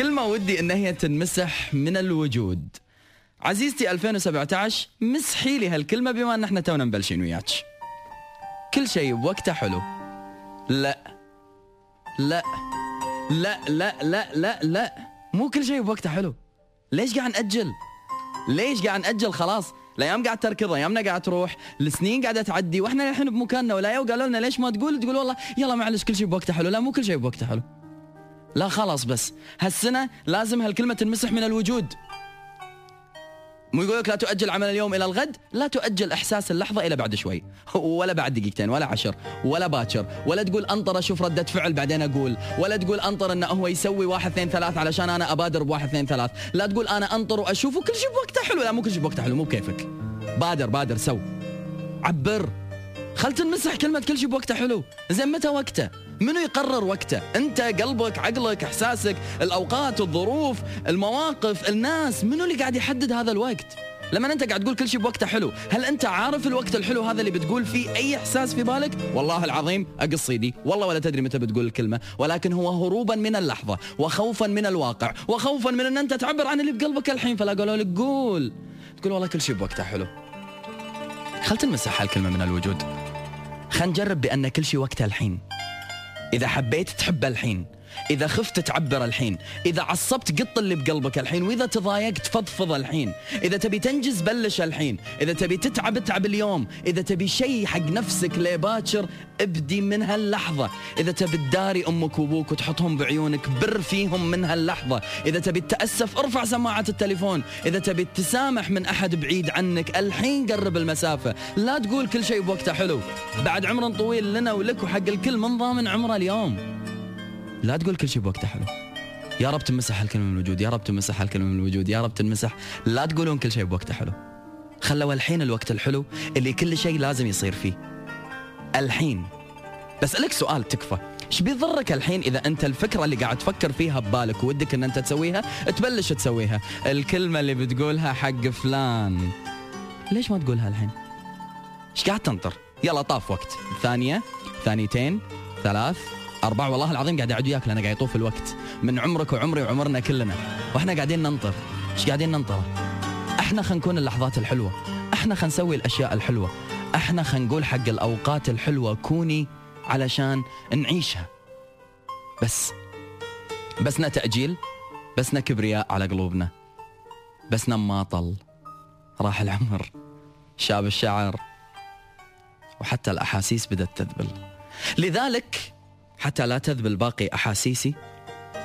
كلمة ودي إن هي تنمسح من الوجود. عزيزتي 2017 مسحي لي هالكلمة بما إن إحنا تونا مبلشين وياك. كل شيء بوقته حلو. لا. لا. لا لا لا لا لا. مو كل شيء بوقته حلو. ليش قاعد نأجل؟ ليش قاعد نأجل؟ خلاص. الأيام قاعد تركض ايامنا قاعد تروح. السنين قاعدة تعدي وإحنا الحين بمكاننا. ولا يو قالوا لنا ليش ما تقول؟ تقول والله يلا معلش كل شيء بوقته حلو. لا مو كل شيء بوقته حلو. لا خلاص بس. هالسنة لازم هالكلمة تنمسح من الوجود. مو يقول لك لا تؤجل عمل اليوم إلى الغد؟ لا تؤجل إحساس اللحظة إلى بعد شوي. ولا بعد دقيقتين ولا عشر ولا باكر. ولا تقول أنطر أشوف ردة فعل بعدين أقول. ولا تقول أنطر انه هو يسوي واحد اثنين ثلاث علشان أنا أبادر بواحد اثنين ثلاث. لا تقول أنا أنطر وأشوف وكل شيء بوقته حلو. لا مو كل شيء بوقته حلو مو بكيفك. بادر بادر سو. عبر. خل تنمسح كلمة كل شيء بوقته حلو. زين متى وقته؟ منو يقرر وقته؟ انت قلبك عقلك احساسك الأوقات الظروف المواقف الناس. منو اللي قاعد يحدد هذا الوقت؟ لما انت قاعد تقول كل شيء بوقته حلو هل انت عارف الوقت الحلو هذا اللي بتقول فيه أي إحساس في بالك؟ والله العظيم اقص ايدي والله ولا تدري متى بتقول الكلمة. ولكن هو هروبا من اللحظة وخوفا من الواقع وخوفا من إن أنت تعبر عن اللي بقلبك الحين. فلا قالوا لك قول. تقول والله كل شيء بوقته حلو. خل تنمسح هالكلمه من الوجود. خل نجرب بأن كل شيء وقته الحين. إذا حبيت تحبه الحين. إذا خفت تعبر الحين. إذا عصبت قط اللي بقلبك الحين. وإذا تضايقت فضفض الحين. إذا تبي تنجز بلش الحين. إذا تبي تتعب اتعب اليوم. إذا تبي شيء حق نفسك لباكر ابدي من هاللحظة. إذا تبي تداري أمك وأبوك وتحطهم بعيونك بر فيهم من هاللحظة. إذا تبي تأسف ارفع سماعة التليفون. إذا تبي تسامح من أحد بعيد عنك الحين قرب المسافة. لا تقول كل شيء بوقته حلو. بعد عمر طويل لنا ولك وحق الكل من ضامن عمره اليوم. لا تقول كل شيء بوقته حلو. يا رب تمسح هالكلمه من الوجود يا رب تمسح هالكلمه من الوجود يا رب تنمسح لا تقولون كل شيء بوقته حلو. خلوا الحين الوقت الحلو اللي كل شيء لازم يصير فيه. الحين. بسألك سؤال تكفى. إيش بيضرك الحين إذا أنت الفكرة اللي قاعد تفكر فيها ببالك ودك إن أنت تسويها تبلش تسويها. الكلمة اللي بتقولها حق فلان. ليش ما تقولها الحين؟ إيش قاعد تنطر؟ يلا طاف وقت. ثانية ثانيتين ثلاث. أربعة. والله العظيم قاعد أعد وياك لأنا قاعد يطوف الوقت. من عمرك وعمري وعمرنا كلنا. وإحنا قاعدين ننطر. إيش قاعدين ننطر؟ إحنا خلينا نكون اللحظات الحلوة. إحنا خلينا نسوي الأشياء الحلوة. إحنا خلينا نقول حق الأوقات الحلوة كوني علشان نعيشها. بس. بسنا تأجيل. بسنا كبرياء على قلوبنا. بسنا ماطل. راح العمر. شاب الشعر. وحتى الأحاسيس بدأت تذبل. لذلك حتى لا تذبل باقي أحاسيسي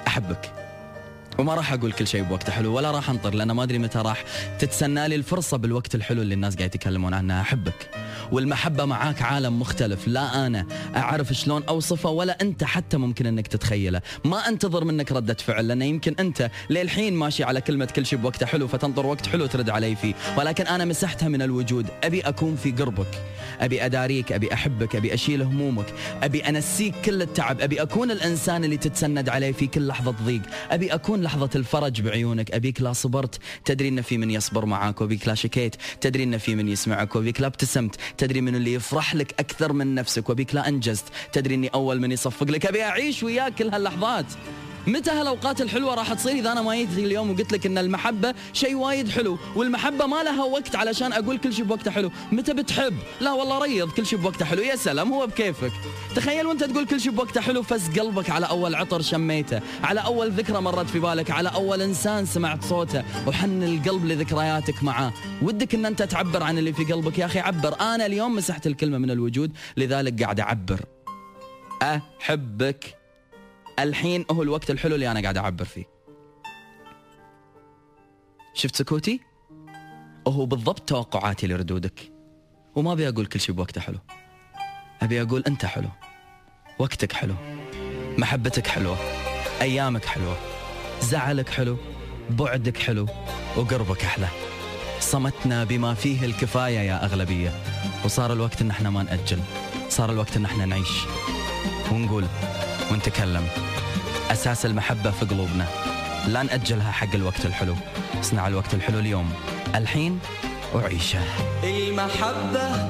أحبك. وما راح أقول كل شيء بوقته حلو ولا راح أنطر لأن ما أدري متى راح تتسنى لي الفرصة بالوقت الحلو اللي الناس قاعد يتكلمون عنه. أحبك. والمحبة معاك عالم مختلف. لا أنا أعرف شلون أوصفه ولا أنت حتى ممكن أنك تتخيله. ما أنتظر منك ردة فعل لأن يمكن أنت للحين ماشي على كلمة كل شيء بوقته حلو فتنطر وقت حلو ترد علي فيه. ولكن أنا مسحتها من الوجود. أبي أكون في قربك. أبي أداريك أبي أحبك أبي أشيل همومك. أبي أنسيك كل التعب. أبي أكون الإنسان اللي تتسند عليه في كل لحظة ضيق. أبي أكون لحظة الفرج بعيونك. أبيك لا صبرت. تدري أن في من يصبر معاك وبيك لا شكيت. تدري أن في من يسمعك وبيك لا ابتسمت. تدري من اللي يفرح لك أكثر من نفسك وبيك لا أنجزت. تدري أني أول من يصفق لك. أبي أعيش وياك كل هاللحظات. متى هالأوقات الحلوة راح تصير؟ إذا أنا ما جيت اليوم وقلت لك إن المحبة شيء وايد حلو والمحبة ما لها وقت علشان أقول كل شيء بوقته حلو. متى بتحب؟ لا والله ريض كل شيء بوقته حلو. يا سلام هو بكيفك. تخيل وأنت تقول كل شيء بوقته حلو فز قلبك على أول عطر شميته على أول ذكرى مرت في بالك على أول إنسان سمعت صوته. وحن القلب لذكرياتك معاه. ودك إن أنت تعبر عن اللي في قلبك. يا أخي عبر. أنا اليوم مسحت الكلمة من الوجود لذلك قاعد أعبر. أحبك. الحين هو الوقت الحلو اللي أنا قاعد أعبر فيه. شفت سكوتي؟ هو بالضبط توقعاتي لردودك. وما أبي أقول كل شيء بوقته حلو. أبي أقول أنت حلو. وقتك حلو. محبتك حلوة. أيامك حلوة. زعلك حلو. بعدك حلو. وقربك أحلى. صمتنا بما فيه الكفاية يا أغلبية. وصار الوقت إن إحنا ما نأجل. صار الوقت إن إحنا نعيش. ونقول ونتكلم. أساس المحبة في قلوبنا. لا نأجلها حق الوقت الحلو. اصنع الوقت الحلو اليوم. الحين وعيشه المحبة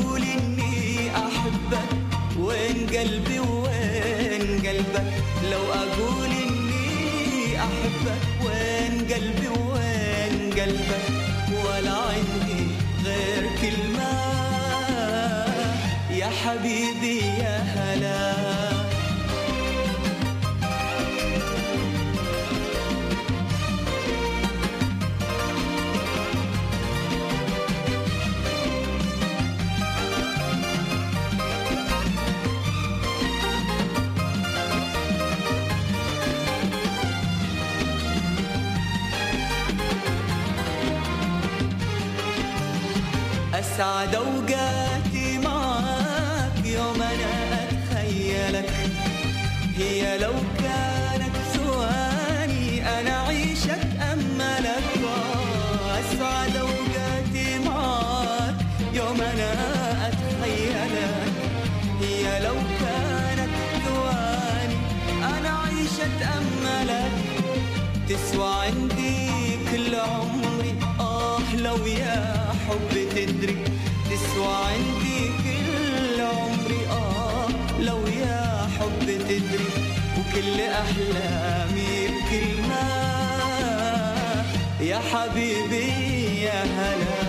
لو أقول إني أحبك وين قلبي وين قلبك؟ لو أقول إني أحبك وين قلبي وين قلبك؟ ولا عندي غير كلمة. يا حبيبي يا هلا. أسعد أوقاتي معاك يوم أنا أتخيلك. هي لو كانت ثواني أنا أعيشك أملك أسعد أوقاتي معاك يوم أنا أتخيلك. هي لو كانت ثواني أنا أعيشك أملك تسوى عندي كل عمري آه لو يا حب تدري تسوى عندي كل عمري. آه لو يا حب تدري وكل أحلامي بكلمة. يا حبيبي يا هلا.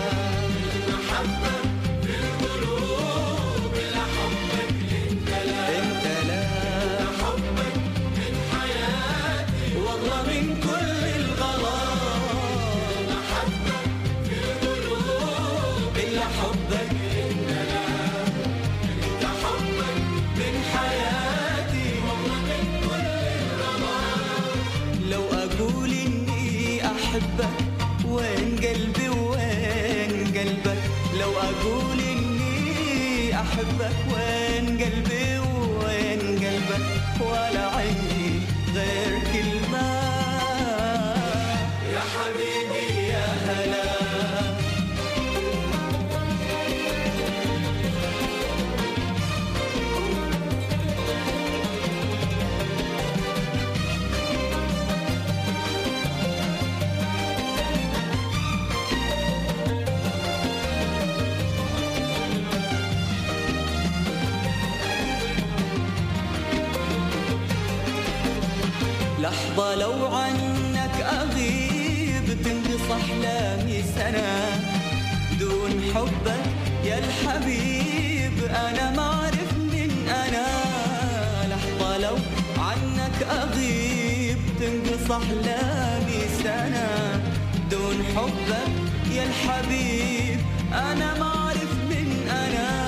انت لحظة لو عنك أغيب تنقص أحلامي سنة دون حبك يا الحبيب أنا ما أعرف من أنا. لحظة لو عنك أغيب تنقص أحلامي سنة دون حبك يا الحبيب أنا ما أعرف من أنا.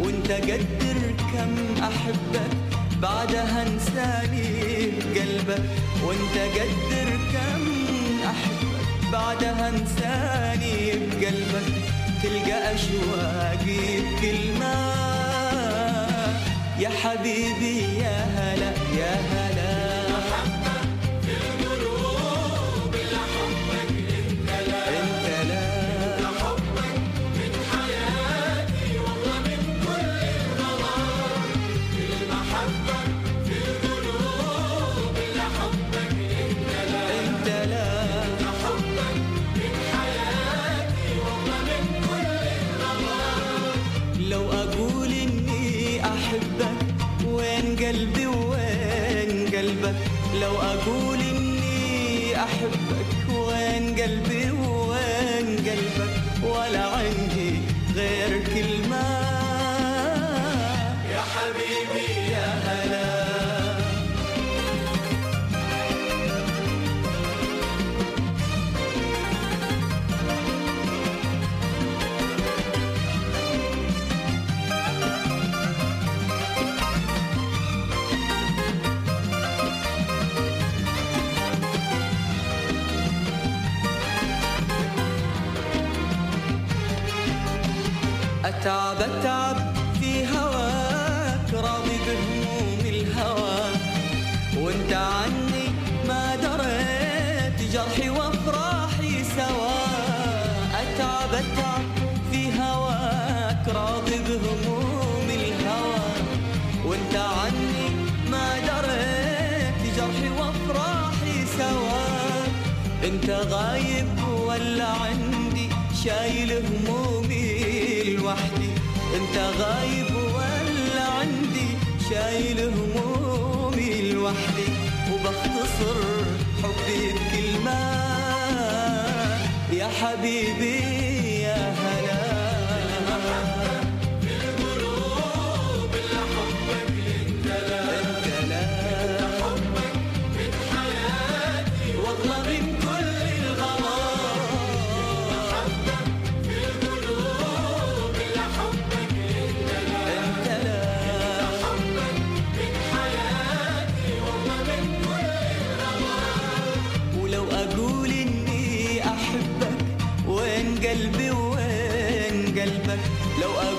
وأنت قدر كم أحبك بعدها انساني بقلبك وانت قدر كم احبك بعدها انساني بقلبك تلقى أشواقي بكلمة. يا حبيبي يا هلا يا هلا. لو أقول إني أحبك وين قلبي وين قلبك ولا عندي غير كلمة. أتعب عايب ولا عندي شايل همومي لوحدي. انت غايب ولا عندي شايل همومي لوحدي. وبختصر حبي بكلمة يا حبيبي قلبي وين قلبك؟ لو احبك